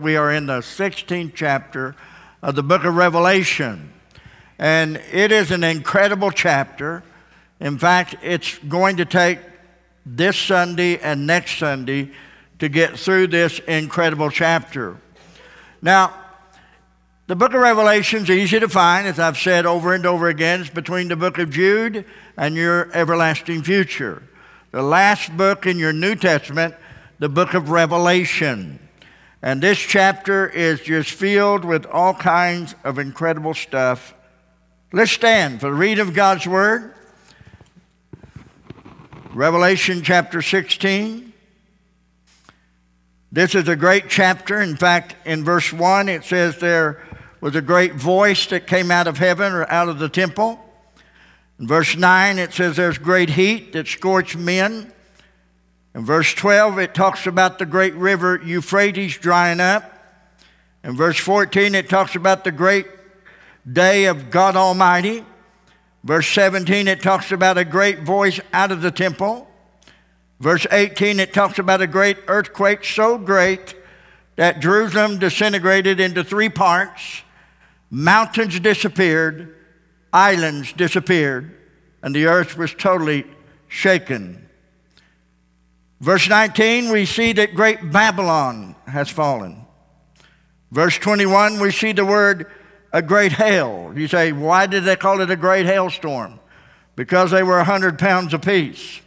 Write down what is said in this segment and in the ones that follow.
We are in the 16th chapter of the book of Revelation. And it is an incredible chapter. In fact, it's going to take this Sunday and next Sunday to get through this incredible chapter. Now, the book of Revelation is easy to find, as I've said over and over again. It's between the book of Jude and your everlasting future. The last book in your New Testament, the book of Revelation. And this chapter is just filled with all kinds of incredible stuff. Let's stand for the reading of God's Word. Revelation chapter 16. This is a great chapter. In fact, in verse 1, it says there was a great voice that came out of heaven or out of the temple. In verse 9, it says there's great heat that scorched men. In verse 12, it talks about the great river Euphrates drying up. In verse 14, it talks about the great day of God Almighty. Verse 17, it talks about a great voice out of the temple. Verse 18, it talks about a great earthquake so great that Jerusalem disintegrated into three parts, mountains disappeared, islands disappeared, and the earth was totally shaken. Verse 19, we see that great Babylon has fallen. Verse 21, we see the word a great hail. You say, why did they call it a great hailstorm? Because they were 100 pounds apiece.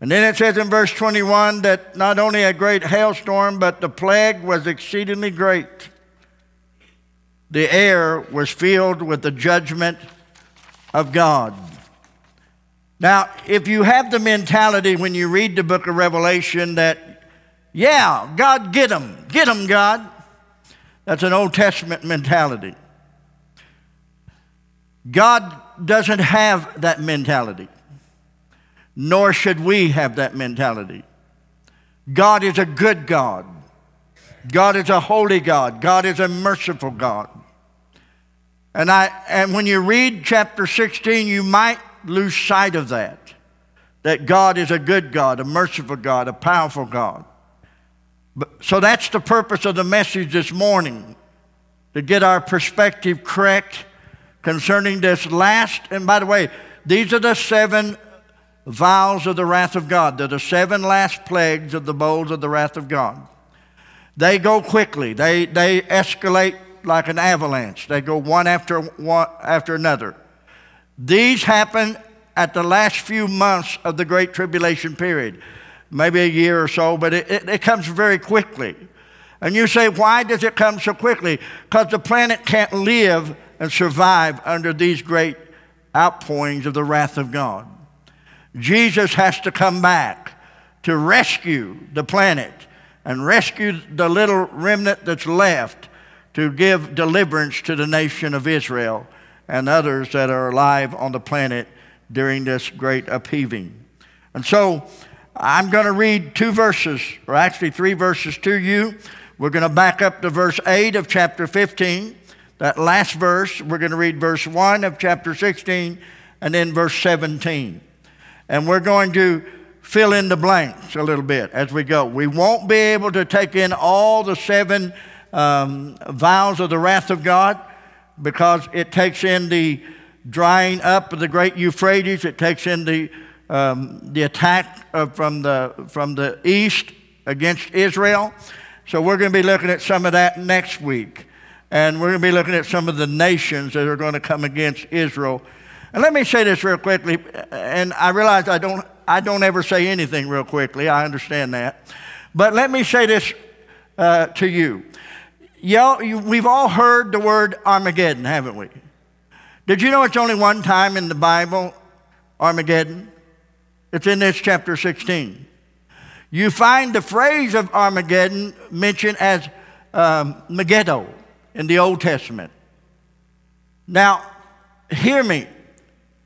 And then it says in verse 21 that not only a great hailstorm, but the plague was exceedingly great. The air was filled with the judgment of God. Now, if you have the mentality when you read the book of Revelation that, yeah, God, get them, get them, God, that's an Old Testament mentality. God doesn't have that mentality, nor should we have that mentality. God is a good God. God is a holy God. God is a merciful God. And, I, and when you read chapter 16, you might lose sight of that. That God is a good God, a merciful God, a powerful God. But, so that's the purpose of the message this morning to get our perspective correct concerning this last. And by the way, these are the seven vials of the wrath of God. They're the seven last plagues of the bowls of the wrath of God. They go quickly, they, they escalate like an avalanche, they go one after one after another. These happen at the last few months of the Great Tribulation period, maybe a year or so, but it, it, it comes very quickly. And you say, why does it come so quickly? Because the planet can't live and survive under these great outpourings of the wrath of God. Jesus has to come back to rescue the planet and rescue the little remnant that's left to give deliverance to the nation of Israel and others that are alive on the planet during this great upheaving. And so I'm going to read two verses, or actually three verses to you. We're going to back up to verse 8 of chapter 15. That last verse, we're going to read verse 1 of chapter 16 and then verse 17. And we're going to fill in the blanks a little bit as we go. We won't be able to take in all the seven um, vials of the wrath of God because it takes in the drying up of the great Euphrates, it takes in the, um, the attack of, from, the, from the east against Israel. So we're going to be looking at some of that next week. And we're going to be looking at some of the nations that are going to come against Israel. And let me say this real quickly, and I realize I don't, I don't ever say anything real quickly, I understand that. But let me say this uh, to you. Y'all, we've all heard the word Armageddon, haven't we? Did you know it's only one time in the Bible, Armageddon? It's in this chapter 16. You find the phrase of Armageddon mentioned as um, Megiddo in the Old Testament. Now, hear me.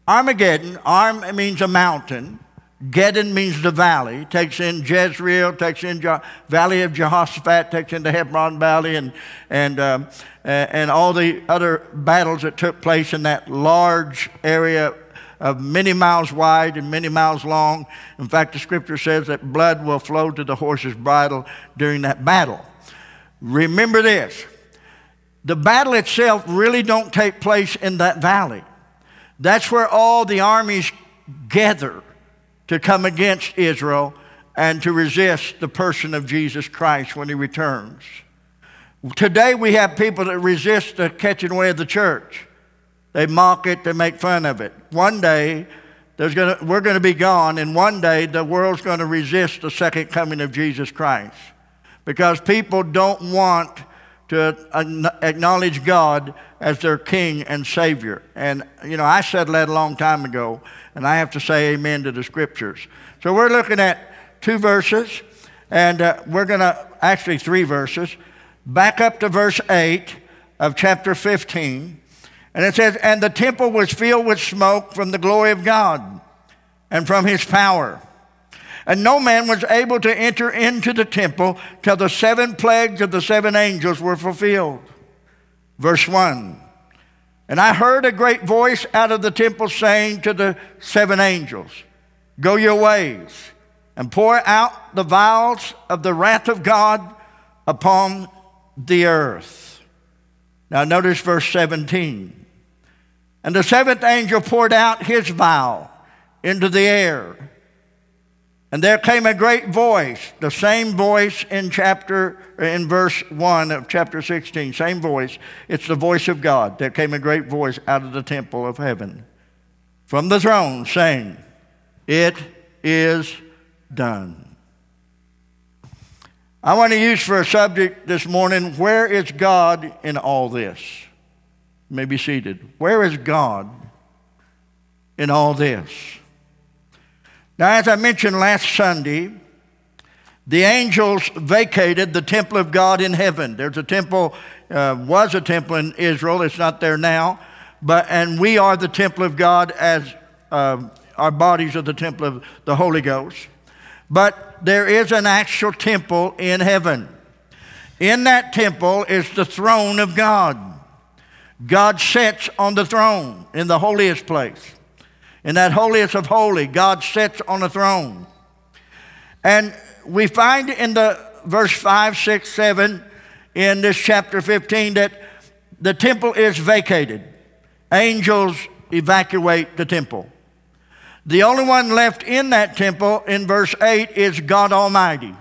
Armageddon, Arm means a mountain. Geddon means the valley, takes in Jezreel, takes in Je- Valley of Jehoshaphat, takes in the Hebron Valley, and, and, um, and all the other battles that took place in that large area of many miles wide and many miles long. In fact, the scripture says that blood will flow to the horse's bridle during that battle. Remember this. The battle itself really don't take place in that valley. That's where all the armies gather to come against Israel and to resist the person of Jesus Christ when he returns. Today we have people that resist the catching away of the church. They mock it, they make fun of it. One day, there's gonna, we're going to be gone, and one day the world's going to resist the second coming of Jesus Christ because people don't want to acknowledge God as their King and Savior. And, you know, I said that a long time ago, and I have to say amen to the scriptures. So we're looking at two verses, and uh, we're going to, actually, three verses. Back up to verse 8 of chapter 15. And it says, And the temple was filled with smoke from the glory of God and from his power. And no man was able to enter into the temple till the seven plagues of the seven angels were fulfilled. Verse 1 And I heard a great voice out of the temple saying to the seven angels, Go your ways and pour out the vials of the wrath of God upon the earth. Now, notice verse 17. And the seventh angel poured out his vial into the air and there came a great voice, the same voice in chapter in verse 1 of chapter 16, same voice. It's the voice of God. There came a great voice out of the temple of heaven from the throne saying, It is done. I want to use for a subject this morning, where is God in all this? You may be seated. Where is God in all this? Now, as I mentioned last Sunday, the angels vacated the temple of God in heaven. There's a temple, uh, was a temple in Israel. It's not there now. But, and we are the temple of God as uh, our bodies are the temple of the Holy Ghost. But there is an actual temple in heaven. In that temple is the throne of God. God sits on the throne in the holiest place. In that holiest of holy, God sits on a throne. And we find in the verse 5, 6, 7 in this chapter 15 that the temple is vacated. Angels evacuate the temple. The only one left in that temple in verse 8 is God Almighty.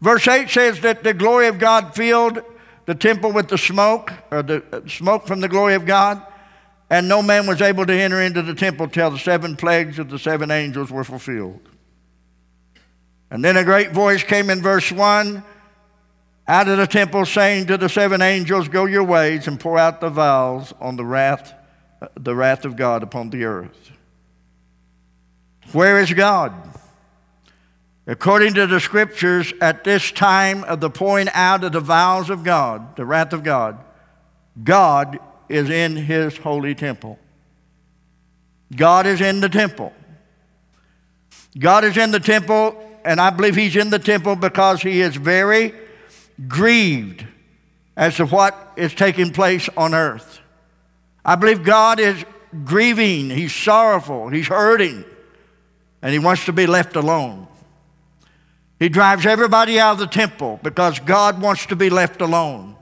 Verse 8 says that the glory of God filled the temple with the smoke, or the uh, smoke from the glory of God. And no man was able to enter into the temple till the seven plagues of the seven angels were fulfilled. And then a great voice came in verse 1 out of the temple saying to the seven angels, Go your ways and pour out the vials on the wrath, the wrath of God upon the earth. Where is God? According to the scriptures, at this time of the pouring out of the vials of God, the wrath of God, God is in his holy temple. God is in the temple. God is in the temple, and I believe he's in the temple because he is very grieved as to what is taking place on earth. I believe God is grieving, he's sorrowful, he's hurting, and he wants to be left alone. He drives everybody out of the temple because God wants to be left alone.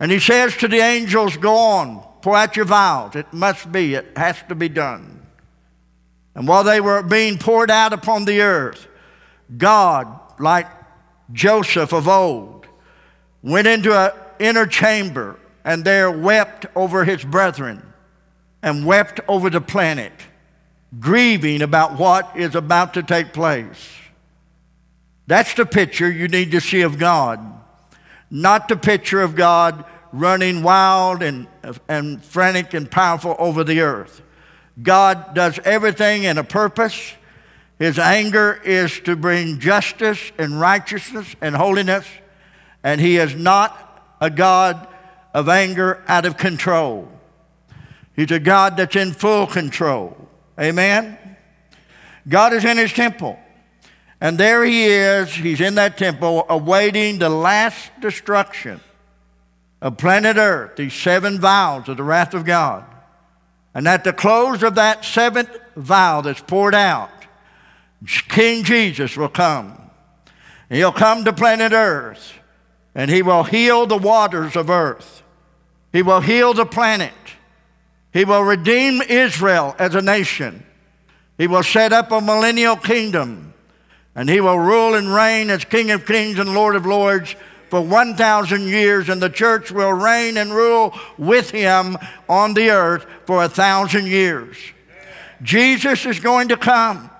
And he says to the angels, Go on, pour out your vials. It must be, it has to be done. And while they were being poured out upon the earth, God, like Joseph of old, went into an inner chamber and there wept over his brethren and wept over the planet, grieving about what is about to take place. That's the picture you need to see of God not the picture of God running wild and, and frantic and powerful over the earth. God does everything in a purpose. His anger is to bring justice and righteousness and holiness, and He is not a God of anger out of control. He's a God that's in full control. Amen? God is in His temple. And there he is, he's in that temple, awaiting the last destruction of planet Earth, these seven vials of the wrath of God. And at the close of that seventh vial that's poured out, King Jesus will come. He'll come to planet Earth and he will heal the waters of earth. He will heal the planet. He will redeem Israel as a nation. He will set up a millennial kingdom, and he will rule and reign as King of kings and Lord of lords for 1,000 years, and the church will reign and rule with him on the earth for a thousand years. Jesus is going to come.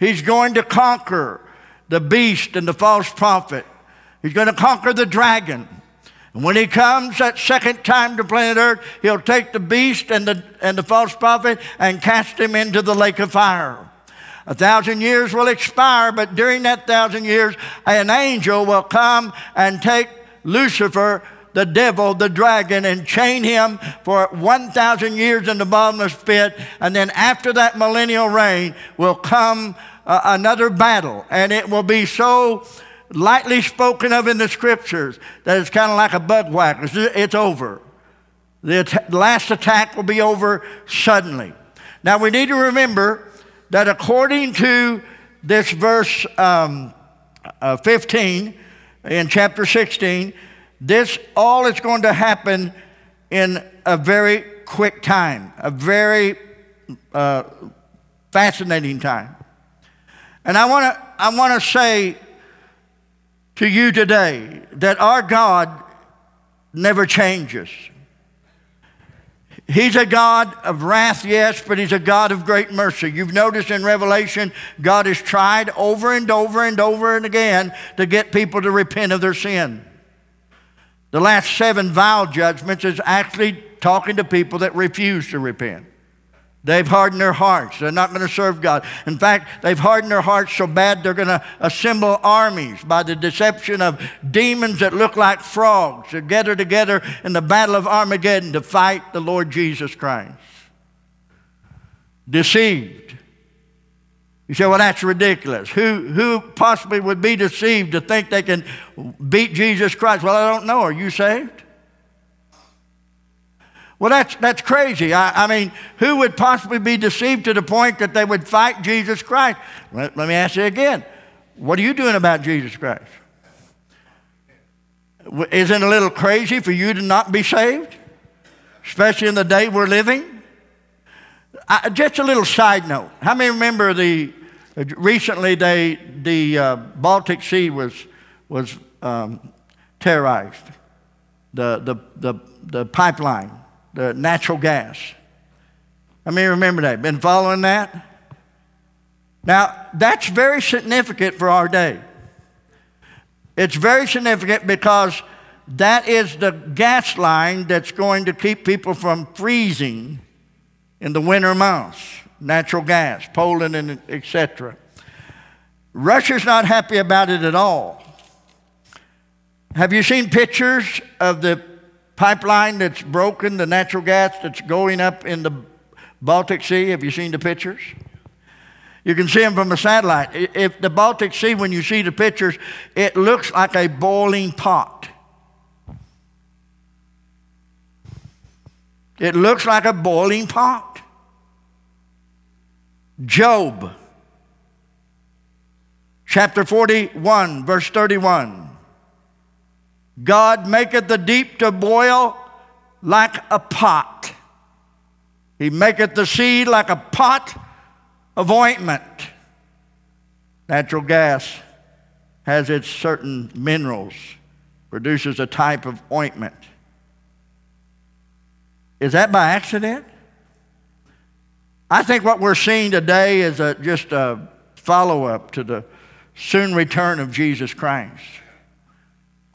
He's going to conquer the beast and the false prophet. He's going to conquer the dragon. And when he comes that second time to planet Earth, he'll take the beast and the, and the false prophet and cast him into the lake of fire. A thousand years will expire, but during that thousand years, an angel will come and take Lucifer, the devil, the dragon, and chain him for 1,000 years in the bottomless pit. And then after that millennial reign will come uh, another battle, and it will be so lightly spoken of in the scriptures that it's kind of like a bug whack. It's, it's over. The last attack will be over suddenly. Now we need to remember that according to this verse um, uh, 15 in chapter 16, this all is going to happen in a very quick time, a very uh, fascinating time. And I want to I want to say to you today that our God never changes. He's a God of wrath, yes, but He's a God of great mercy. You've noticed in Revelation, God has tried over and over and over and again to get people to repent of their sin. The last seven vial judgments is actually talking to people that refuse to repent. They've hardened their hearts. They're not going to serve God. In fact, they've hardened their hearts so bad they're going to assemble armies by the deception of demons that look like frogs to gather together in the battle of Armageddon to fight the Lord Jesus Christ. Deceived. You say, well, that's ridiculous. Who, who possibly would be deceived to think they can beat Jesus Christ? Well, I don't know. Are you saved? Well, that's, that's crazy. I, I, mean, who would possibly be deceived to the point that they would fight Jesus Christ? Let, let me ask you again. What are you doing about Jesus Christ? Isn't it a little crazy for you to not be saved? Especially in the day we're living? I, just a little side note. How many remember the recently they, the uh, Baltic Sea was, was um, terrorized? The, the, the, the pipeline the natural gas. I mean, remember that. Been following that? Now, that's very significant for our day. It's very significant because that is the gas line that's going to keep people from freezing in the winter months. Natural gas, Poland, and etc. Russia's not happy about it at all. Have you seen pictures of the pipeline that's broken, the natural gas that's going up in the Baltic Sea. Have you seen the pictures? You can see them from a satellite. If the Baltic Sea, when you see the pictures, it looks like a boiling pot. It looks like a boiling pot. Job, chapter 41, verse 31. God maketh the deep to boil like a pot. He maketh the sea like a pot of ointment. Natural gas has its certain minerals, produces a type of ointment. Is that by accident? I think what we're seeing today is a, just a follow up to the soon return of Jesus Christ.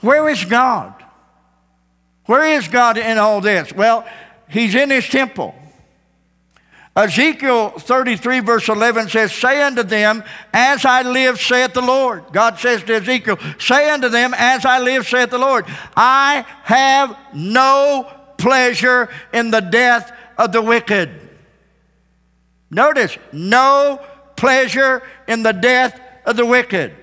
Where is God? Where is God in all this? Well, He's in His temple. Ezekiel 33, verse 11 says, Say unto them, As I live, saith the Lord. God says to Ezekiel, Say unto them, As I live, saith the Lord, I have no pleasure in the death of the wicked. Notice, no pleasure in the death of the wicked.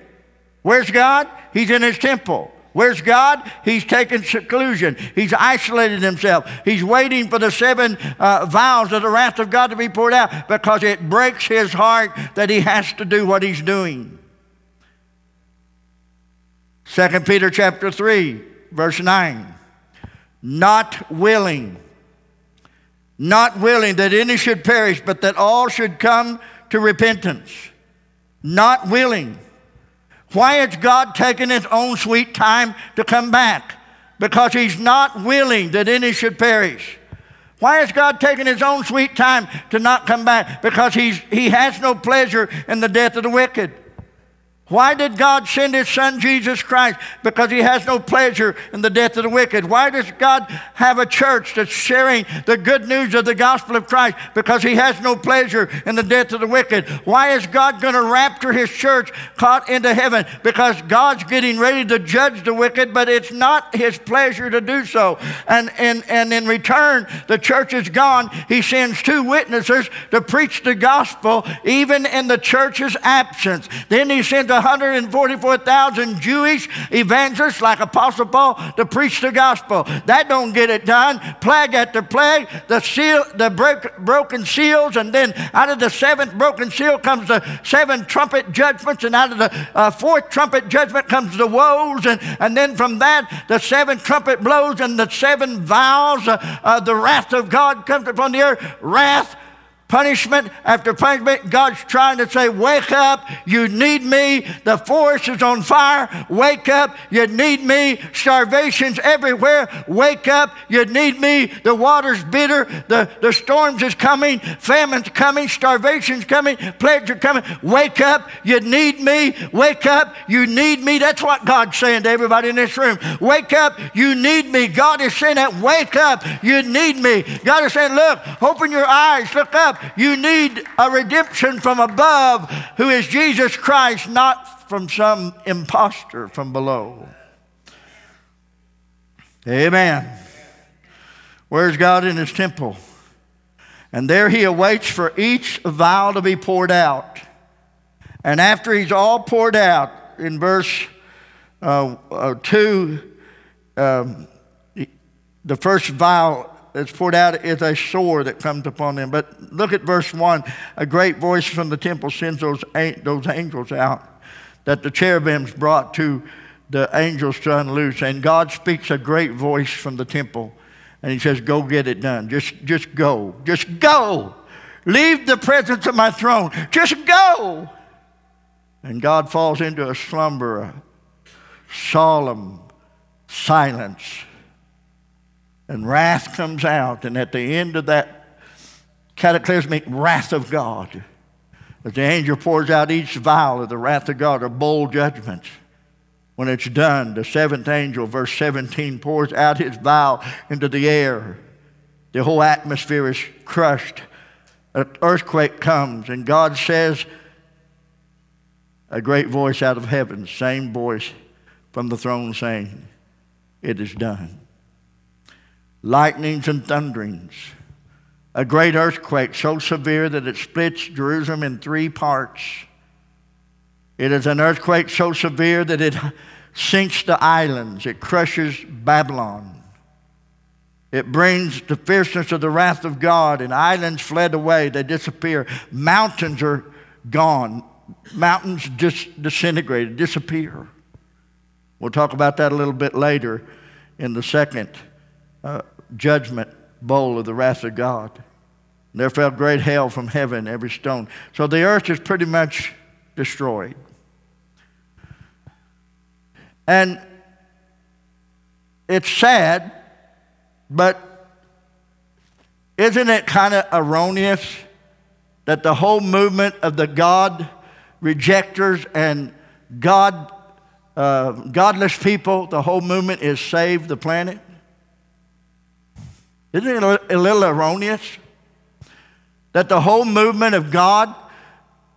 Where's God? He's in his temple. Where's God? He's taken seclusion. He's isolated himself. He's waiting for the seven uh, vials of the wrath of God to be poured out because it breaks his heart that he has to do what he's doing. 2 Peter chapter 3, verse 9. Not willing, not willing that any should perish, but that all should come to repentance. Not willing. Why is God taking his own sweet time to come back? Because he's not willing that any should perish. Why is God taking his own sweet time to not come back? Because he's, he has no pleasure in the death of the wicked. Why did God send His Son Jesus Christ? Because He has no pleasure in the death of the wicked. Why does God have a church that's sharing the good news of the gospel of Christ? Because He has no pleasure in the death of the wicked. Why is God going to rapture His church caught into heaven? Because God's getting ready to judge the wicked, but it's not His pleasure to do so. And, and, and in return, the church is gone. He sends two witnesses to preach the gospel, even in the church's absence. Then He sends 144,000 Jewish evangelists like Apostle Paul to preach the gospel. That don't get it done. Plague after plague, the seal, the broken seals, and then out of the seventh broken seal comes the seven trumpet judgments, and out of the uh, fourth trumpet judgment comes the woes, and, and then from that the seven trumpet blows and the seven vials, uh, uh, the wrath of God comes upon the earth. Wrath punishment after punishment. God's trying to say, Wake up, you need me. The forest is on fire. Wake up, you need me. Starvation's everywhere. Wake up, you need me. The water's bitter. The, the storms is coming. Famine's coming. Starvation's coming. Plagues are coming. Wake up, you need me. Wake up, you need me. That's what God's saying to everybody in this room. Wake up, you need me. God is saying that. Wake up, you need me. God is saying, Look, open your eyes, look up up. You need a redemption from above who is Jesus Christ, not from some impostor from below. Amen. Where's God in his temple? And there he awaits for each vial to be poured out. And after he's all poured out, in verse uh, uh, 2, um, the first vial that's poured out is a sore that comes upon them. But look at verse 1. A great voice from the temple sends those, those angels out that the cherubims brought to the angels to unloose. And God speaks a great voice from the temple. And he says, Go get it done. Just, just go. Just go. Leave the presence of my throne. Just go. And God falls into a slumber, a solemn silence and wrath comes out. And at the end of that cataclysmic wrath of God, as the angel pours out each vial of the wrath of God, or bold judgments, when it's done, the seventh angel, verse 17, pours out his vial into the air. The whole atmosphere is crushed. An earthquake comes, and God says, a great voice out of heaven, same voice from the throne saying, It is done lightnings and thunderings, a great earthquake so severe that it splits Jerusalem in three parts. It is an earthquake so severe that it sinks the islands, it crushes Babylon. It brings the fierceness of the wrath of God, and islands fled away, they disappear. Mountains are gone, mountains just disintegrated, disappear. We'll talk about that a little bit later in the second uh, judgment bowl of the wrath of God. There fell great hail from heaven, every stone. So the earth is pretty much destroyed. And it's sad, but isn't it kind of erroneous that the whole movement of the God rejectors and God, uh, godless people, the whole movement is save the planet? Isn't it a little erroneous that the whole movement of God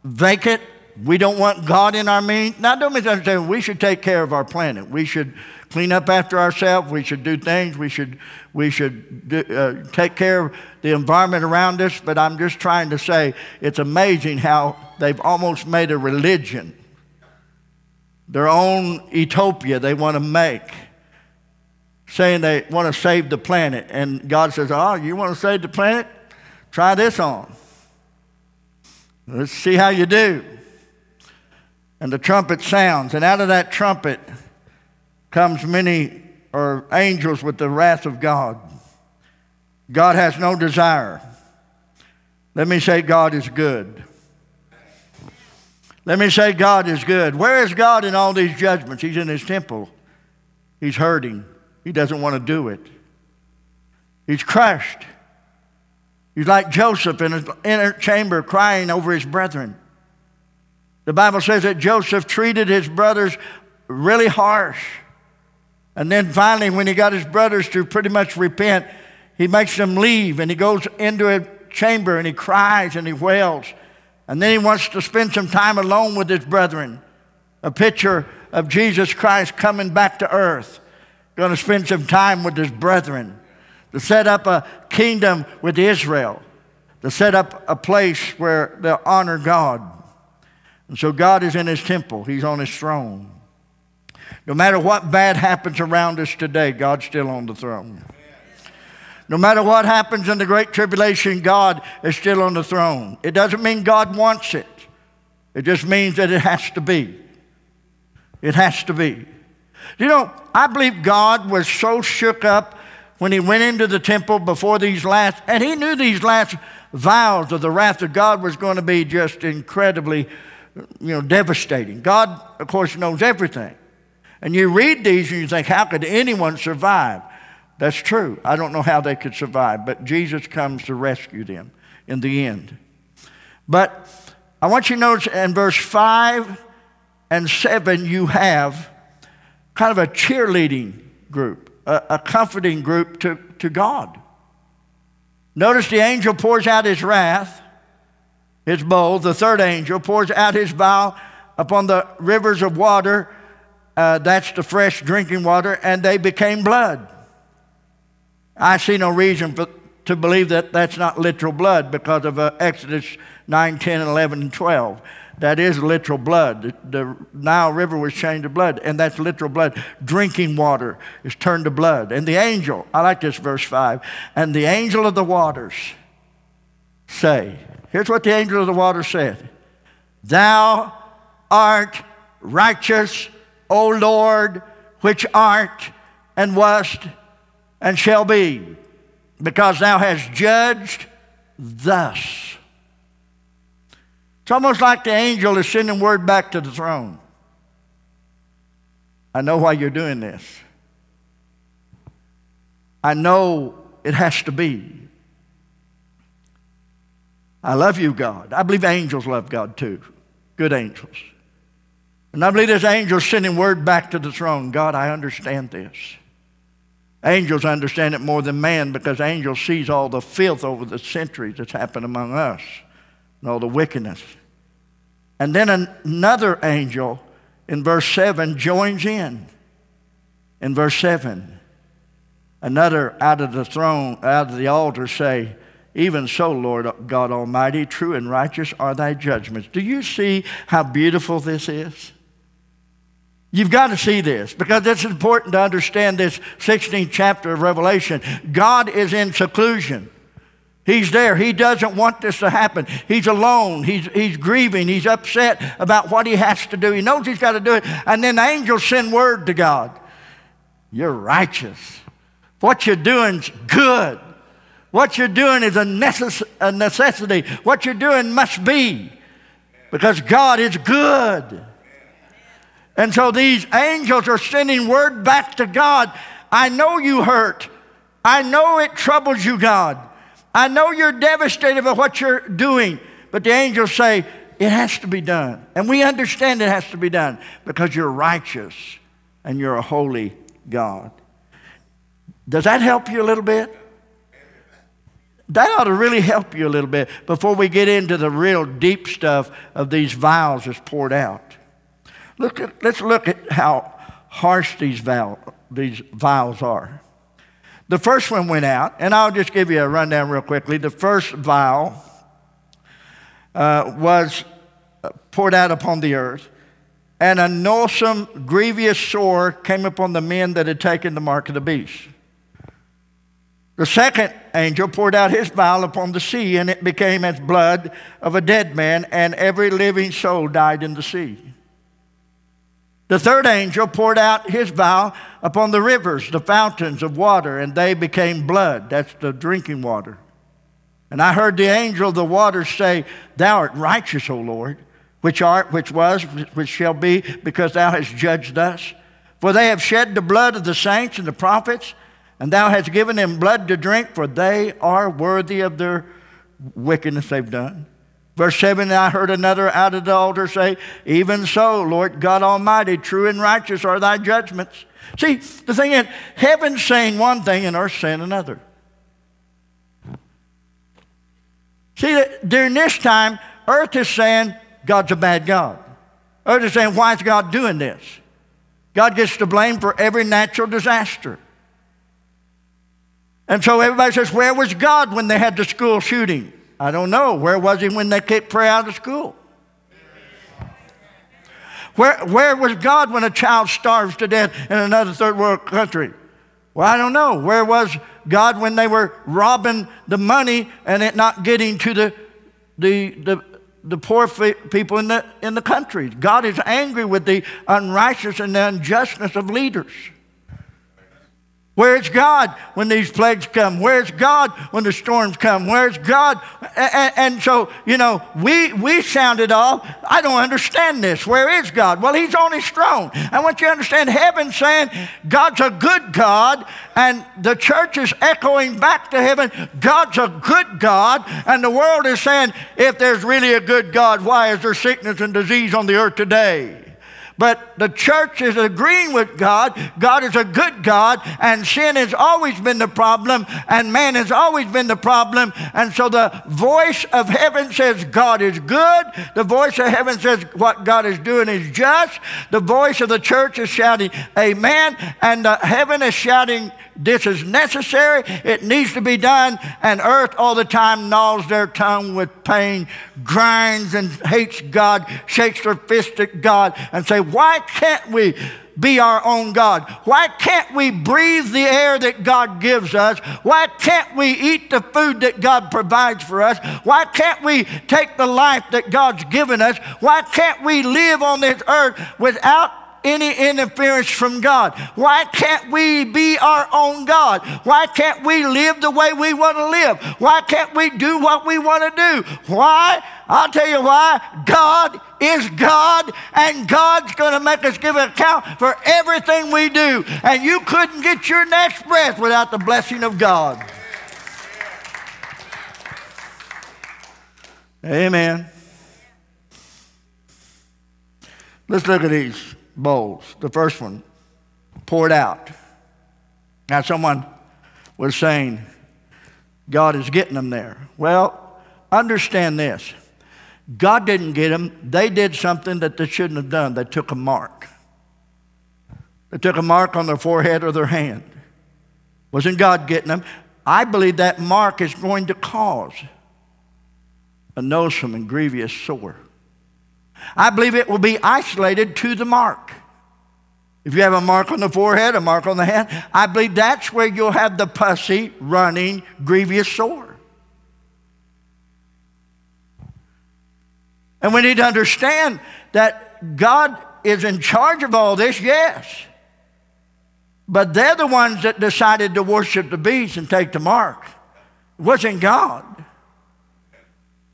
vacant? We don't want God in our mean. Now, don't misunderstand. We should take care of our planet. We should clean up after ourselves. We should do things. We should, we should do, uh, take care of the environment around us. But I'm just trying to say it's amazing how they've almost made a religion, their own utopia they want to make saying they want to save the planet. And God says, Oh, you want to save the planet? Try this on. Let's see how you do. And the trumpet sounds, and out of that trumpet comes many or angels with the wrath of God. God has no desire. Let me say, God is good. Let me say, God is good. Where is God in all these judgments? He's in his temple. He's hurting. He doesn't want to do it. He's crushed. He's like Joseph in his inner chamber crying over his brethren. The Bible says that Joseph treated his brothers really harsh. And then finally, when he got his brothers to pretty much repent, he makes them leave and he goes into a chamber and he cries and he wails. And then he wants to spend some time alone with his brethren. A picture of Jesus Christ coming back to earth, going to spend some time with his brethren, to set up a kingdom with Israel, to set up a place where they'll honor God. And so God is in his temple, he's on his throne. No matter what bad happens around us today, God's still on the throne. No matter what happens in the Great Tribulation, God is still on the throne. It doesn't mean God wants it, it just means that it has to be. It has to be. You know, I believe God was so shook up when he went into the temple before these last, and he knew these last vials of the wrath of God was going to be just incredibly, you know, devastating. God, of course, knows everything. And you read these and you think, how could anyone survive? That's true. I don't know how they could survive, but Jesus comes to rescue them in the end. But I want you to notice in verse 5 and 7, you have kind of a cheerleading group, a, a comforting group to, to God. Notice the angel pours out his wrath, his bowl. The third angel pours out his bowl upon the rivers of water. Uh, that's the fresh drinking water, and they became blood. I see no reason for, to believe that that's not literal blood because of uh, Exodus 9, 10, 11, and 12. That is literal blood. The, Nile River was changed to blood, and that's literal blood. Drinking water is turned to blood. And the angel, I like this verse 5, and the angel of the waters say, here's what the angel of the waters said Thou art righteous, O Lord, which art and wast and shall be, because thou hast judged thus. It's almost like the angel is sending word back to the throne. I know why you're doing this. I know it has to be. I love you, God. I believe angels love God too. Good angels. And I believe this angel sending word back to the throne. God, I understand this. Angels understand it more than man because angels sees all the filth over the centuries that's happened among us and all the wickedness. And then another angel in verse 7 joins in. In verse 7, another out of the throne, out of the altar say, even so, Lord God Almighty, true and righteous are thy judgments. Do you see how beautiful this is? You've got to see this because it's important to understand this 16th chapter of Revelation. God is in seclusion. He's there. He doesn't want this to happen. He's alone. He's, he's grieving. He's upset about what he has to do. He knows he's got to do it. And then the angels send word to God You're righteous. What you're doing's good. What you're doing is a, necess- a necessity. What you're doing must be because God is good. And so these angels are sending word back to God. I know you hurt. I know it troubles you, God. I know you're devastated by what you're doing. But the angels say, it has to be done. And we understand it has to be done because you're righteous and you're a holy God. Does that help you a little bit? That ought to really help you a little bit before we get into the real deep stuff of these vials that's poured out. Look at, let's look at how harsh these, vow, these vials are. The first one went out, and I'll just give you a rundown real quickly. The first vial uh, was poured out upon the earth, and a noisome, grievous sore came upon the men that had taken the mark of the beast. The second angel poured out his vial upon the sea, and it became as blood of a dead man, and every living soul died in the sea. The third angel poured out his vial upon the rivers, the fountains of water, and they became blood. That's the drinking water. And I heard the angel of the waters say, Thou art righteous, O Lord, which art, which was, which shall be, because thou hast judged us. For they have shed the blood of the saints and the prophets, and thou hast given them blood to drink, for they are worthy of their wickedness they've done. Verse 7 I heard another out of the altar say, Even so, Lord God Almighty, true and righteous are thy judgments. See, the thing is, heaven's saying one thing and earth's saying another. See, during this time, earth is saying God's a bad God. Earth is saying, Why is God doing this? God gets to blame for every natural disaster. And so everybody says, Where was God when they had the school shooting? I don't know. Where was he when they kicked prayer out of school? Where, where was God when a child starves to death in another third world country? Well, I don't know. Where was God when they were robbing the money and it not getting to the, the, the, the poor people in the, in the country? God is angry with the unrighteous and the unjustness of leaders. Where's God when these plagues come? Where's God when the storms come? Where's God? And, and, so, you know, we, we sound it off. I don't understand this. Where is God? Well, He's on His throne. I want you to understand heaven saying God's a good God, and the church is echoing back to heaven God's a good God, and the world is saying if there's really a good God, why is there sickness and disease on the earth today? But the church is agreeing with God. God is a good God, and sin has always been the problem, and man has always been the problem. And so the voice of heaven says God is good. The voice of heaven says what God is doing is just. The voice of the church is shouting, Amen. And the heaven is shouting, this is necessary. It needs to be done. And earth all the time gnaws their tongue with pain, grinds and hates God, shakes their fist at God, and say, Why can't we? be our own God? Why can't we breathe the air that God gives us? Why can't we eat the food that God provides for us? Why can't we take the life that God's given us? Why can't we live on this earth without any interference from God? Why can't we be our own God? Why can't we live the way we want to live? Why can't we do what we want to do? Why? I'll tell you why. God is God, and God's going to make us give an account for everything we do. And you couldn't get your next breath without the blessing of God. Amen. Let's look at these bowls. The first one poured out. Now, someone was saying, God is getting them there. Well, understand this God didn't get them, they did something that they shouldn't have done. They took a mark. They took a mark on their forehead or their hand. Wasn't God getting them? I believe that mark is going to cause a noisome and grievous sore. I believe it will be isolated to the mark. If you have a mark on the forehead, a mark on the hand, I believe that's where you'll have the pussy, running, grievous sore. And we need to understand that God is in charge of all this, yes. But they're the ones that decided to worship the beast and take the mark. It wasn't God.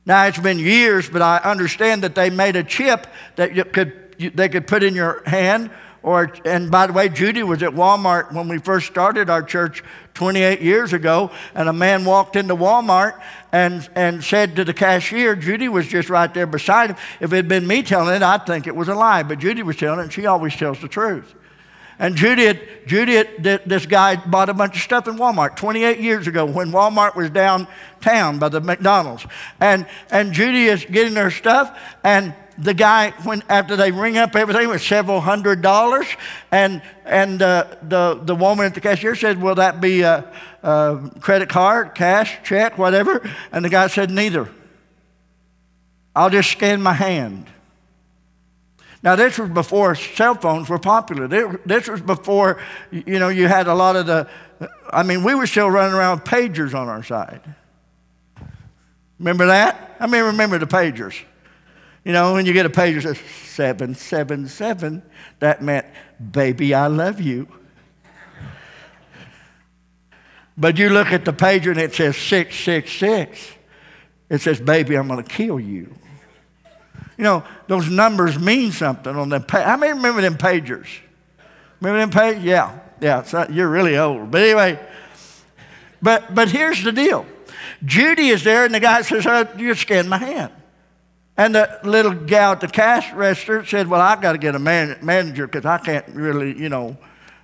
Now, it's been years, but I understand that they made a chip that you could, you, they could put in your hand. Or, and by the way, Judy was at Walmart when we first started our church 28 years ago, and a man walked into Walmart and, and said to the cashier, Judy was just right there beside him. If it had been me telling it, I'd think it was a lie, but Judy was telling it, and she always tells the truth. And Judy, Judy, this guy bought a bunch of stuff in Walmart 28 years ago when Walmart was downtown by the McDonald's. And, and Judy is getting her stuff, and the guy, when after they ring up everything, was several hundred dollars. And, and uh, the, the woman at the cashier said, Will that be a, a credit card, cash, check, whatever? And the guy said, Neither. I'll just scan my hand. Now, this was before cell phones were popular. This was before, you know, you had a lot of the, I mean, we were still running around pagers on our side. Remember that? I mean, remember the pagers. You know, when you get a page that says 777, that meant, baby, I love you. But you look at the pager and it says 666. It says, baby, I'm going to kill you. You know, those numbers mean something on them. Pa- How many remember them pagers? Remember them pagers? Yeah, yeah. Not, you're really old. But anyway, but, but here's the deal. Judy is there, and the guy says, oh, you scan my hand. And the little gal at the cash register said, Well, I've got to get a man- manager because I can't really, you know,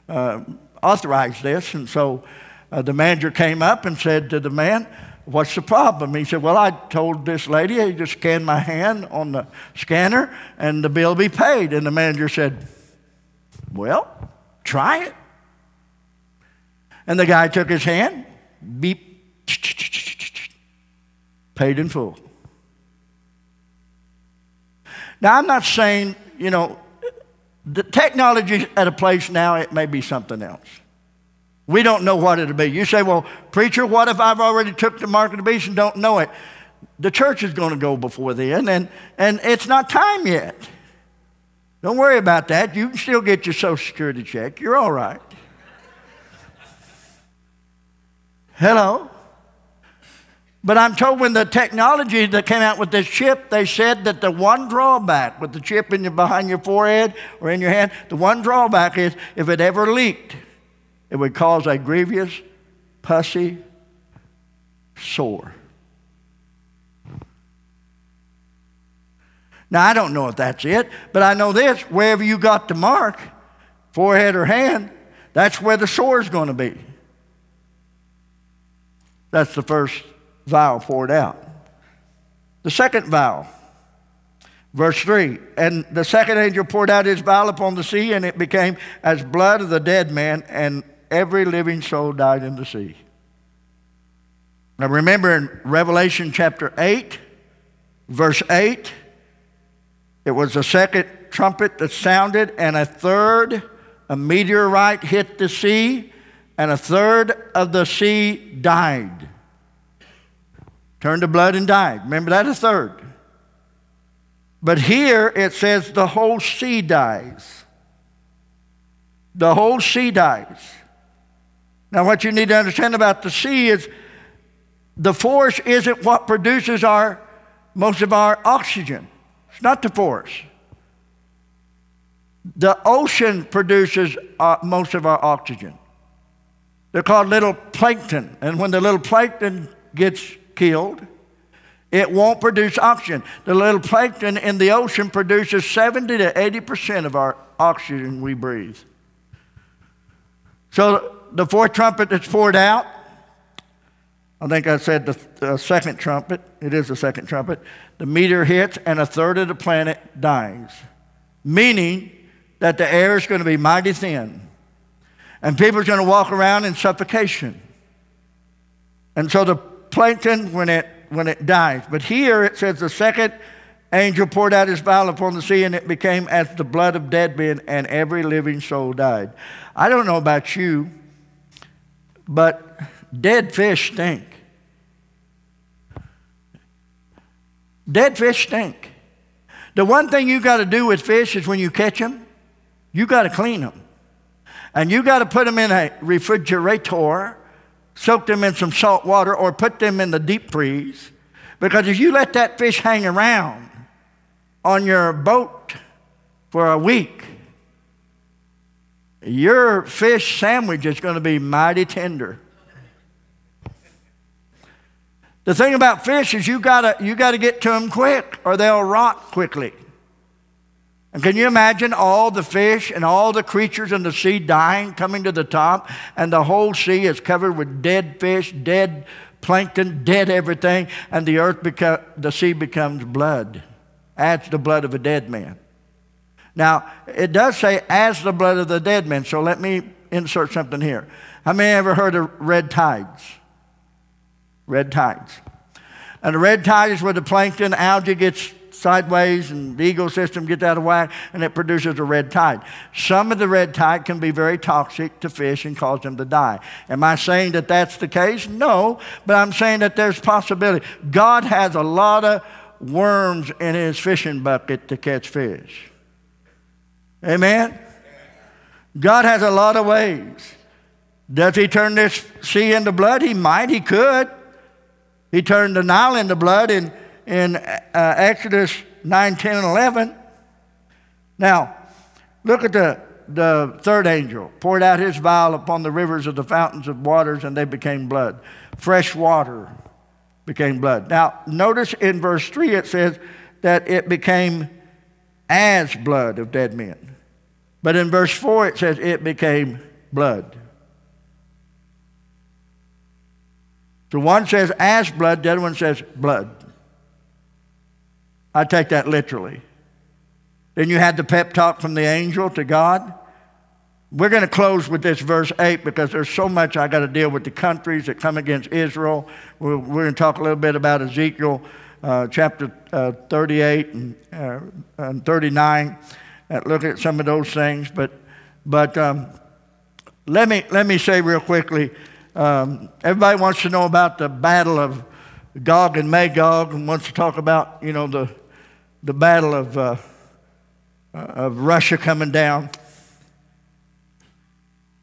uh, authorize this. And so uh, the manager came up and said to the man, What's the problem? He said, Well, I told this lady to just scan my hand on the scanner and the bill be paid. And the manager said, Well, try it. And the guy took his hand, beep, paid in full. Now, I'm not saying, you know, the technology at a place now, it may be something else. We don't know what it'll be. You say, well, preacher, what if I've already took the mark of the beast and don't know it? The church is going to go before then, and, and it's not time yet. Don't worry about that. You can still get your Social Security check. You're all right. Hello? But I'm told when the technology that came out with this chip, they said that the one drawback with the chip in your, behind your forehead or in your hand, the one drawback is if it ever leaked, it would cause a grievous, pussy sore. Now, I don't know if that's it, but I know this wherever you got the mark, forehead or hand, that's where the sore is going to be. That's the first vial poured out. The second vial, verse 3 And the second angel poured out his vial upon the sea, and it became as blood of the dead man, and every living soul died in the sea. Now remember in Revelation chapter 8, verse 8, it was the second trumpet that sounded, and a third, a meteorite hit the sea, and a third of the sea died turned to blood and died. Remember that? A third. But here it says the whole sea dies. The whole sea dies. Now, what you need to understand about the sea is the force isn't what produces our most of our oxygen. It's not the force. The ocean produces uh, most of our oxygen. They're called little plankton. And when the little plankton gets killed, it won't produce oxygen. The little plankton in the ocean produces 70 to 80% of our oxygen we breathe. So the fourth trumpet that's poured out, I think I said the, second trumpet, it is the second trumpet, the meteor hits and a third of the planet dies, meaning that the air is going to be mighty thin. And people are going to walk around in suffocation. And so the plankton when it, when it dies. But here it says the second angel poured out his vial upon the sea, and it became as the blood of dead men, and every living soul died. I don't know about you, but dead fish stink. Dead fish stink. The one thing you got to do with fish is when you catch them, you got to clean them. And you got to put them in a refrigerator soak them in some salt water, or put them in the deep freeze. Because if you let that fish hang around on your boat for a week, your fish sandwich is going to be mighty tender. The thing about fish is you gotta you gotta get to them quick, or they'll rot quickly. And can you imagine all the fish and all the creatures in the sea dying, coming to the top, and the whole sea is covered with dead fish, dead plankton, dead everything, and the earth beca- the sea becomes blood, adds the blood of a dead man. Now, it does say as the blood of the dead men. so let me insert something here. How many ever heard of red tides? Red tides. And the red tide is where the plankton, algae gets sideways and the ecosystem gets out of whack and it produces a red tide. Some of the red tide can be very toxic to fish and cause them to die. Am I saying that that's the case? No, but I'm saying that there's possibility. God has a lot of worms in his fishing bucket to catch fish. Amen? God has a lot of ways. Does he turn this sea into blood? He might, he could. He turned the Nile into blood in, in uh, Exodus 9, 10, and 11. Now, look at the, the third angel. Poured out his vial upon the rivers of the fountains of waters, and they became blood. Fresh water became blood. Now, notice in verse 3 it says that it became as blood of dead men. But in verse 4 it says it became blood. So one says as blood, the other one says blood. I take that literally. Then you had the pep talk from the angel to God. We're going to close with this verse 8 because there's so much I got to deal with the countries that come against Israel. We're, we're going to talk a little bit about Ezekiel uh, chapter uh, 38 and, uh, and 39, and look at some of those things. But, but um, let, me, let me say real quickly um, everybody wants to know about the battle of Gog and Magog and wants to talk about, you know, the, the battle of, uh, of Russia coming down.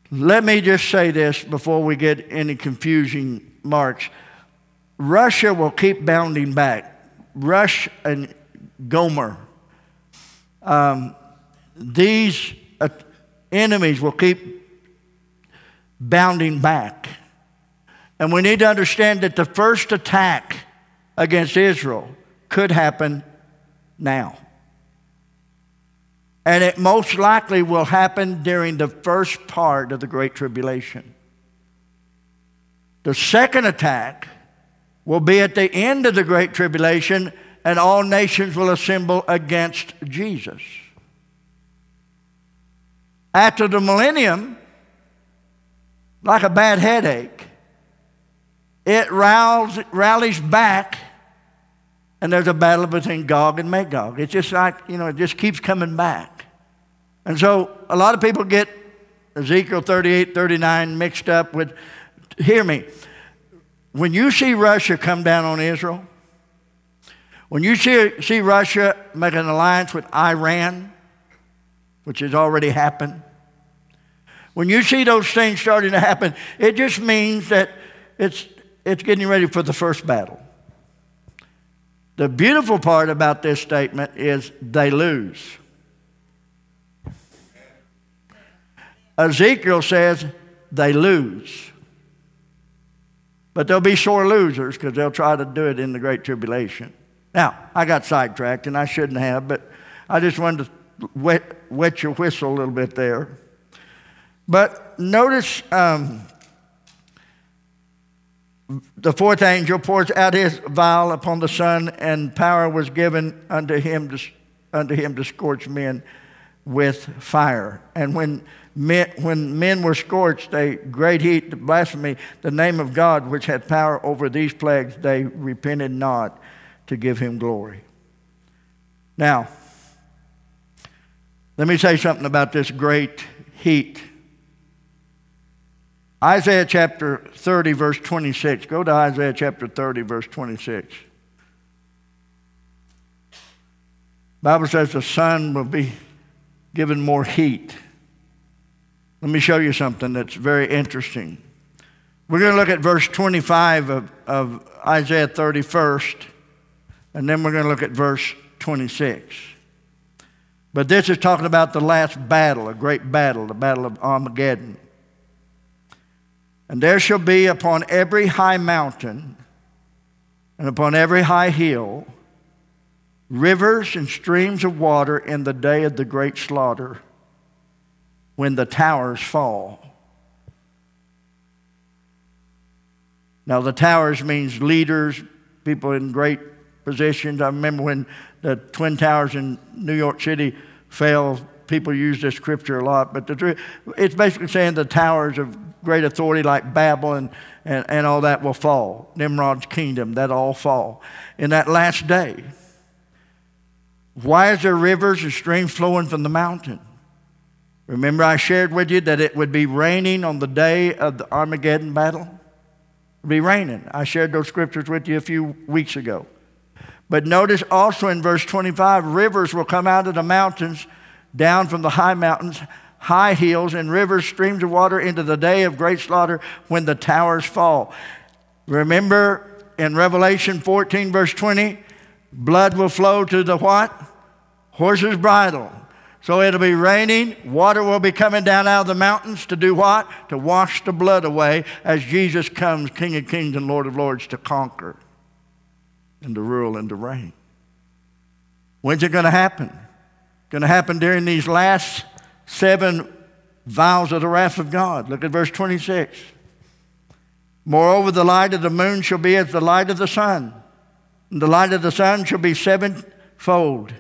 Let me just say this before we get any confusing marks. Russia will keep bounding back. Rosh and Gomer. Um, these enemies will keep bounding back. And we need to understand that the first attack against Israel could happen now. And it most likely will happen during the first part of the Great Tribulation. The second attack will be at the end of the Great Tribulation, and all nations will assemble against Jesus. After the millennium, like a bad headache, it rallies, rallies back and there's a battle between Gog and Magog. It's just like, you know, it just keeps coming back. And so a lot of people get Ezekiel 38, 39 mixed up with, hear me, when you see Russia come down on Israel, when you see, see Russia make an alliance with Iran, which has already happened, when you see those things starting to happen, it just means that it's, it's getting ready for the first battle. The beautiful part about this statement is they lose. Ezekiel says they lose. But they'll be sore losers because they'll try to do it in the Great Tribulation. Now, I got sidetracked and I shouldn't have, but I just wanted to wet, wet your whistle a little bit there. But notice um, the fourth angel pours out his vial upon the sun, and power was given unto him to, unto him to scorch men with fire. And when men, when men were scorched, a great heat, blasphemy, the name of God, which had power over these plagues, they repented not to give him glory. Now, let me say something about this great heat Isaiah chapter 30, verse 26. Go to Isaiah chapter 30, verse 26. Bible says the sun will be given more heat. Let me show you something that's very interesting. We're going to look at verse 25 of, of Isaiah 31st, and then we're going to look at verse 26. But this is talking about the last battle, a great battle, the battle of Armageddon. And there shall be upon every high mountain and upon every high hill rivers and streams of water in the day of the great slaughter when the towers fall. Now, the towers means leaders, people in great positions. I remember when the Twin Towers in New York City fell, people use this scripture a lot, but the, truth, it's basically saying the towers of great authority like Babel and, and, and all that will fall. Nimrod's kingdom, that all fall. In that last day, why is there rivers and streams flowing from the mountain? Remember, I shared with you that it would be raining on the day of the Armageddon battle? It would be raining. I shared those scriptures with you a few weeks ago. But notice also in verse 25 rivers will come out of the mountains, down from the high mountains, high hills, and rivers, streams of water into the day of great slaughter when the towers fall. Remember in Revelation 14, verse 20, blood will flow to the what? Horse's bridle. So it'll be raining, water will be coming down out of the mountains to do what? To wash the blood away as Jesus comes, King of Kings and Lord of Lords, to conquer and to rule and to reign. When's it going to happen? Going to happen during these last seven vials of the wrath of God. Look at verse 26. Moreover, the light of the moon shall be as the light of the sun, and the light of the sun shall be sevenfold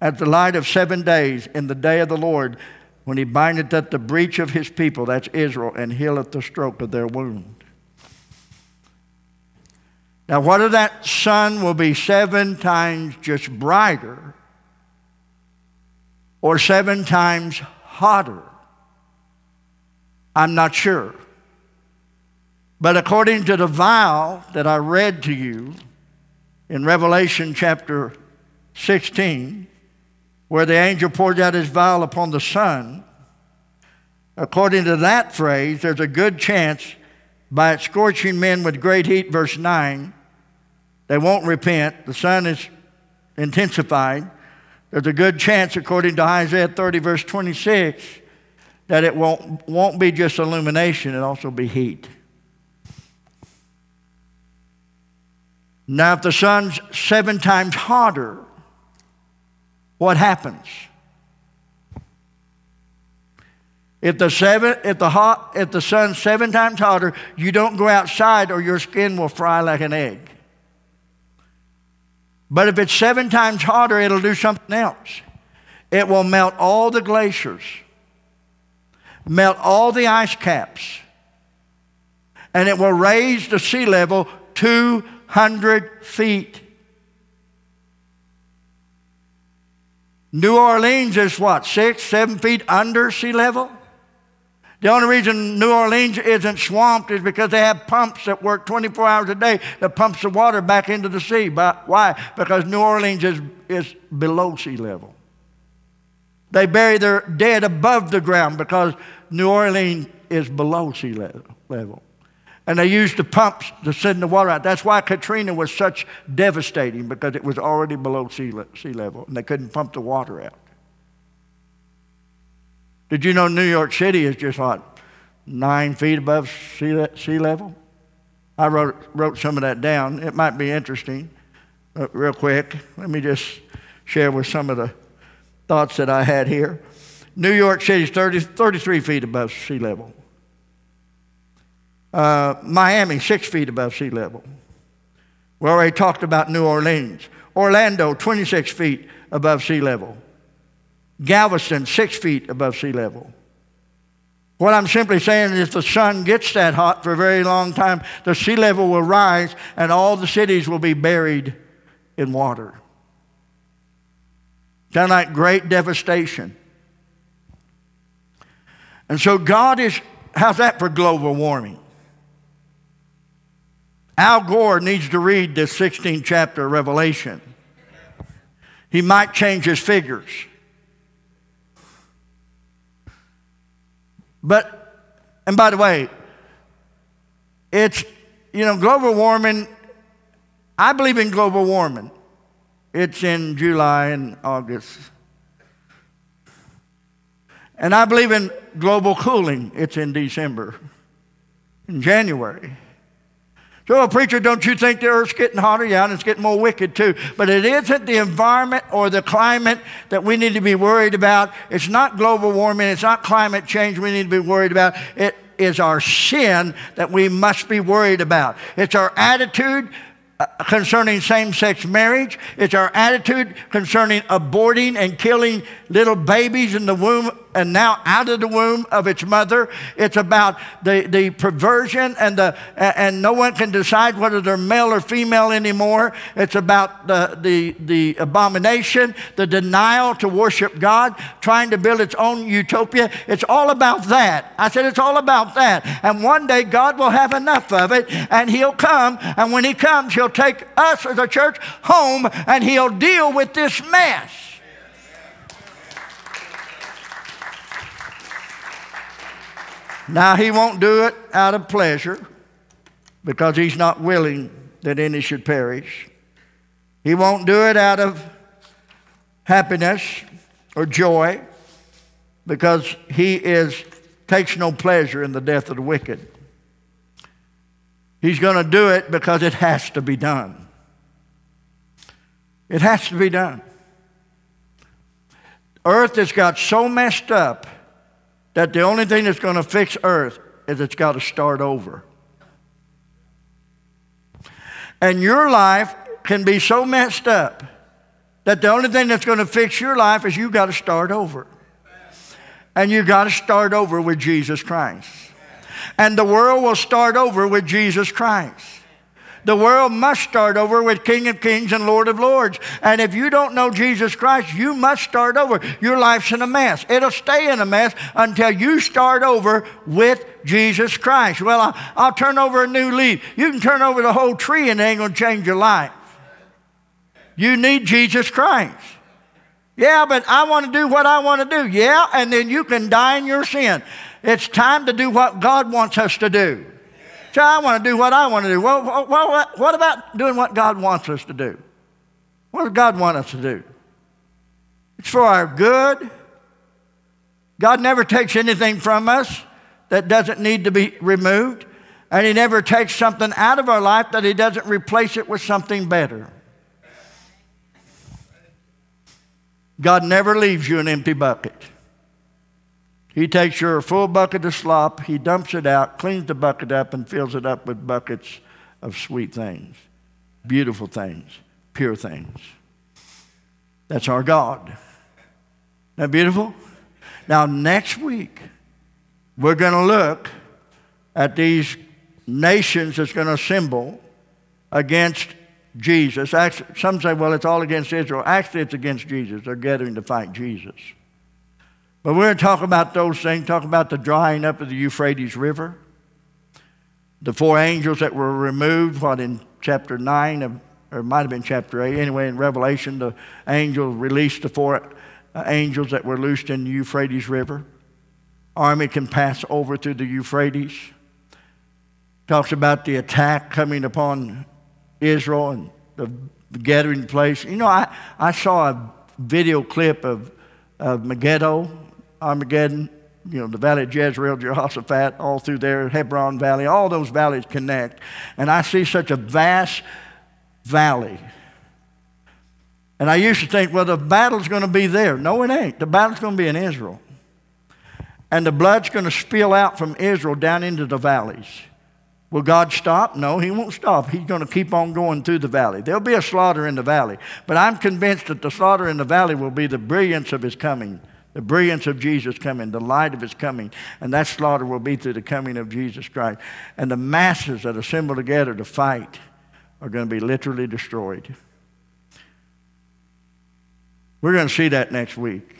at the light of seven days in the day of the Lord, when he bindeth up the breach of his people, that's Israel, and healeth the stroke of their wound. Now, whether that sun will be seven times just brighter or seven times hotter, I'm not sure. But according to the vial that I read to you in Revelation chapter 16, where the angel poured out his vial upon the sun, according to that phrase, there's a good chance by scorching men with great heat, verse 9, they won't repent. The sun is intensified. There's a good chance, according to Isaiah 30, verse 26, that it won't, won't be just illumination, it'll also be heat. Now, if the sun's seven times hotter, what happens? If the, seven, if, the hot, if the sun's seven times hotter, you don't go outside or your skin will fry like an egg. But if it's seven times hotter, it'll do something else. It will melt all the glaciers, melt all the ice caps, and it will raise the sea level 200 feet. New Orleans is what, six, seven feet under sea level? The only reason New Orleans isn't swamped is because they have pumps that work 24 hours a day that pumps the water back into the sea. But why? Because New Orleans is, is below sea level. They bury their dead above the ground because New Orleans is below sea level. And they used the pumps to send the water out. That's why Katrina was such devastating because it was already below sea, sea level and they couldn't pump the water out. Did you know New York City is just like nine feet above sea, sea level? I wrote, wrote some of that down. It might be interesting. Real quick, let me just share with some of the thoughts that I had here. New York City is 30, 33 feet above sea level. Uh, Miami, six feet above sea level. We already talked about New Orleans. Orlando, 26 feet above sea level. Galveston, six feet above sea level. What I'm simply saying is if the sun gets that hot for a very long time, the sea level will rise and all the cities will be buried in water. Sound like great devastation. And so God is, how's that for global warming? Al Gore needs to read this 16th chapter of Revelation. He might change his figures. But, and by the way, it's, you know, global warming, I believe in global warming. It's in July and August. And I believe in global cooling. It's in December, in January. So, a preacher, don't you think the earth's getting hotter? Yeah, and it's getting more wicked too. But it isn't the environment or the climate that we need to be worried about. It's not global warming. It's not climate change we need to be worried about. It is our sin that we must be worried about. It's our attitude uh, concerning same sex marriage. It's our attitude concerning aborting and killing little babies in the womb and now out of the womb of its mother. It's about the, the perversion and, the, and no one can decide whether they're male or female anymore. It's about the, the, the abomination, the denial to worship God, trying to build its own utopia. It's all about that. I said it's all about that. And one day God will have enough of it and He'll come. And when He comes, He'll take us as a church home and He'll deal with this mess. Now, he won't do it out of pleasure because he's not willing that any should perish. He won't do it out of happiness or joy because he is, takes no pleasure in the death of the wicked. He's going to do it because it has to be done. It has to be done. Earth has got so messed up that the only thing that's going to fix earth is it's got to start over. And your life can be so messed up that the only thing that's going to fix your life is you got to start over. And you got to start over with Jesus Christ. And the world will start over with Jesus Christ. The world must start over with King of Kings and Lord of Lords. And if you don't know Jesus Christ, you must start over. Your life's in a mess. It'll stay in a mess until you start over with Jesus Christ. Well, I'll, I'll turn over a new leaf. You can turn over the whole tree and it ain't going to change your life. You need Jesus Christ. Yeah, but I want to do what I want to do. Yeah, and then you can die in your sin. It's time to do what God wants us to do. So I want to do what I want to do. Well, well, what about doing what God wants us to do? What does God want us to do? It's for our good. God never takes anything from us that doesn't need to be removed. And He never takes something out of our life that He doesn't replace it with something better. God never leaves you an empty bucket. He takes your full bucket of slop, he dumps it out, cleans the bucket up, and fills it up with buckets of sweet things, beautiful things, pure things. That's our God. Isn't that beautiful? Now, next week, we're going to look at these nations that's going to assemble against Jesus. Actually, some say, well, it's all against Israel. Actually, it's against Jesus. They're gathering to fight Jesus. But we're going to talk about those things, talk about the drying up of the Euphrates River, the four angels that were removed, what in chapter 9, of, or it might have been chapter 8. Anyway, in Revelation, the angel released the four uh, angels that were loosed in the Euphrates River. Army can pass over through the Euphrates. Talks about the attack coming upon Israel and the gathering place. You know, I, I saw a video clip of, of Megiddo Armageddon, you know, the valley of Jezreel, Jehoshaphat, all through there, Hebron Valley, all those valleys connect. And I see such a vast valley. And I used to think, well, the battle's going to be there. No, it ain't. The battle's going to be in Israel. And the blood's going to spill out from Israel down into the valleys. Will God stop? No, He won't stop. He's going to keep on going through the valley. There'll be a slaughter in the valley. But I'm convinced that the slaughter in the valley will be the brilliance of His coming the brilliance of Jesus coming, the light of his coming, and that slaughter will be through the coming of Jesus Christ. And the masses that assemble together to fight are going to be literally destroyed. We're going to see that next week.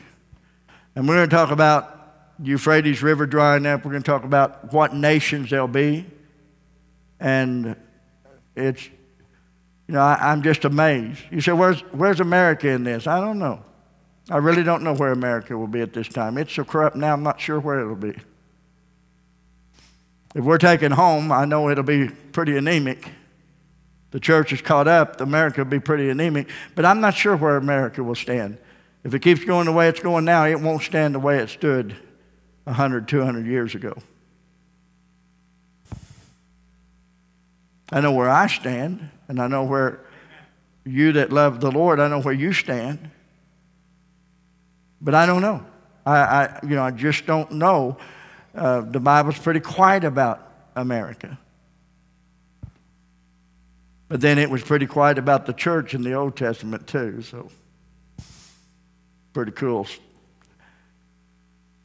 And we're going to talk about Euphrates River drying up. We're going to talk about what nations they'll be. And it's, you know, I, am just amazed. You say, where's, where's America in this? I don't know. I really don't know where America will be at this time. It's so corrupt now, I'm not sure where it'll be. If we're taken home, I know it'll be pretty anemic. The church is caught up, America will be pretty anemic, but I'm not sure where America will stand. If it keeps going the way it's going now, it won't stand the way it stood 100, 200 years ago. I know where I stand, and I know where you that love the Lord, I know where you stand. But I don't know. I, I you know, I just don't know. Uh, the Bible's pretty quiet about America. But then it was pretty quiet about the church in the Old Testament too, so pretty cool.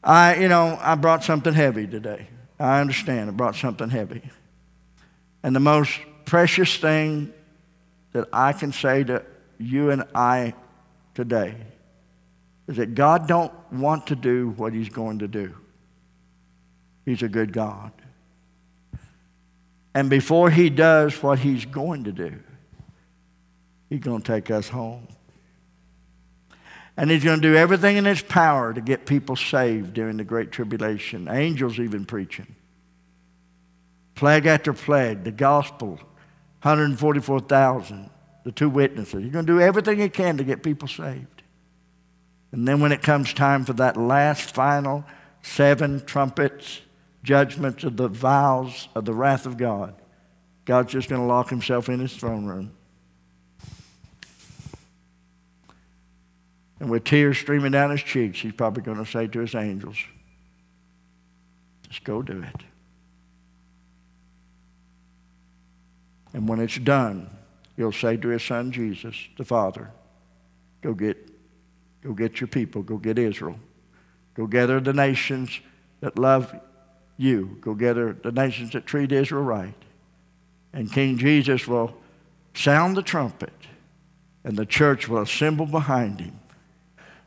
I, you know, I brought something heavy today. I understand. I brought something heavy. And the most precious thing that I can say to you and I today that God don't want to do what he's going to do. He's a good God. And before he does what he's going to do, he's going to take us home. And he's going to do everything in his power to get people saved during the Great Tribulation. Angels even preaching. Plague after plague, the gospel, 144,000, the two witnesses. He's going to do everything he can to get people saved. And then when it comes time for that last final seven trumpets, judgments of the vials of the wrath of God, God's just going to lock himself in his throne room. And with tears streaming down his cheeks, he's probably going to say to his angels, just go do it. And when it's done, he'll say to his son Jesus, the Father, go get, go get your people, go get Israel. Go gather the nations that love you. Go gather the nations that treat Israel right. And King Jesus will sound the trumpet, and the church will assemble behind him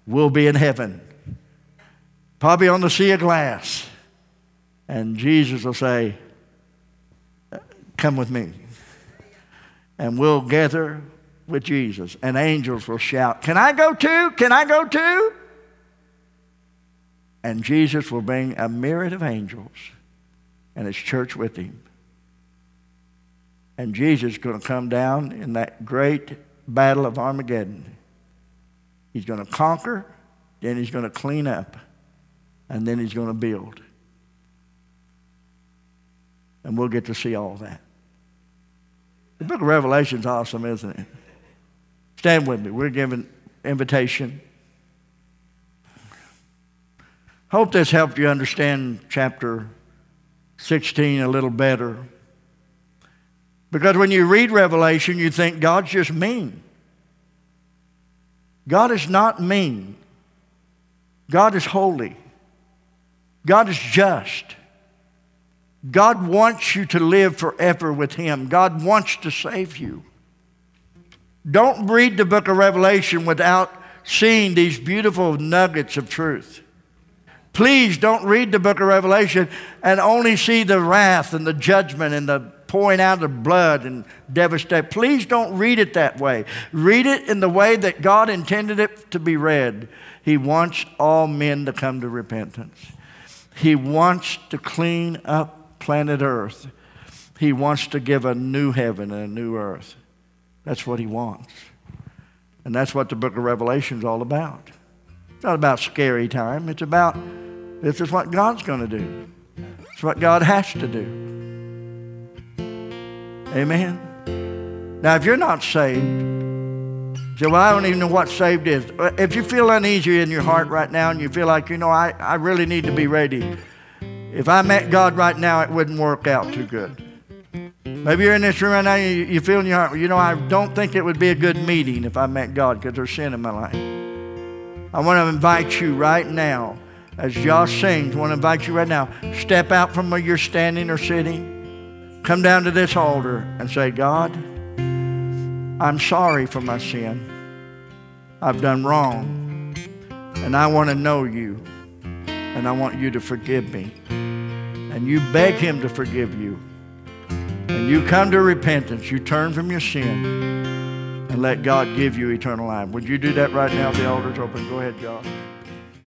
we'll be in heaven, probably on the sea of glass. And Jesus will say, Come with me. And we'll gather with Jesus. And angels will shout, Can I go too? Can I go too? And Jesus will bring a myriad of angels and his church with him. And Jesus is going to come down in that great battle of Armageddon. He's going to conquer, then he's going to clean up, and then he's going to build. And we'll get to see all that. The book of Revelation is awesome, isn't it? Stand with me. We're giving invitation. Hope this helped you understand chapter 16 a little better. Because when you read Revelation, you think God's just mean. God is not mean. God is holy. God is just. God wants you to live forever with Him. God wants to save you. Don't read the book of Revelation without seeing these beautiful nuggets of truth. Please don't read the book of Revelation and only see the wrath and the judgment and the pouring out of blood and devastation. Please don't read it that way. Read it in the way that God intended it to be read. He wants all men to come to repentance. He wants to clean up planet Earth. He wants to give a new heaven and a new earth. That's what he wants. And that's what the book of Revelation is all about. It's not about scary time. It's about this is what God's going to do. It's what God has to do. Amen. Now, if you're not saved, so well, I don't even know what saved is. Uh, if you feel uneasy in your heart right now and you feel like, you know, I, I really need to be ready. If I met God right now, it wouldn't work out too good. Maybe you're in this room right now, you, you feel in your heart, you know, I don't think it would be a good meeting if I met God because there's sin in my life. I want to invite you right now, as Josh sings, I want to invite you right now, step out from where you're standing or sitting come down to this altar and say, God, I'm sorry for my sin. I've done wrong. And I want to know you. And I want you to forgive me. And you beg him to forgive you. And you come to repentance. You turn from your sin and let God give you eternal life. Would you do that right now? The altar's open. Go ahead, God.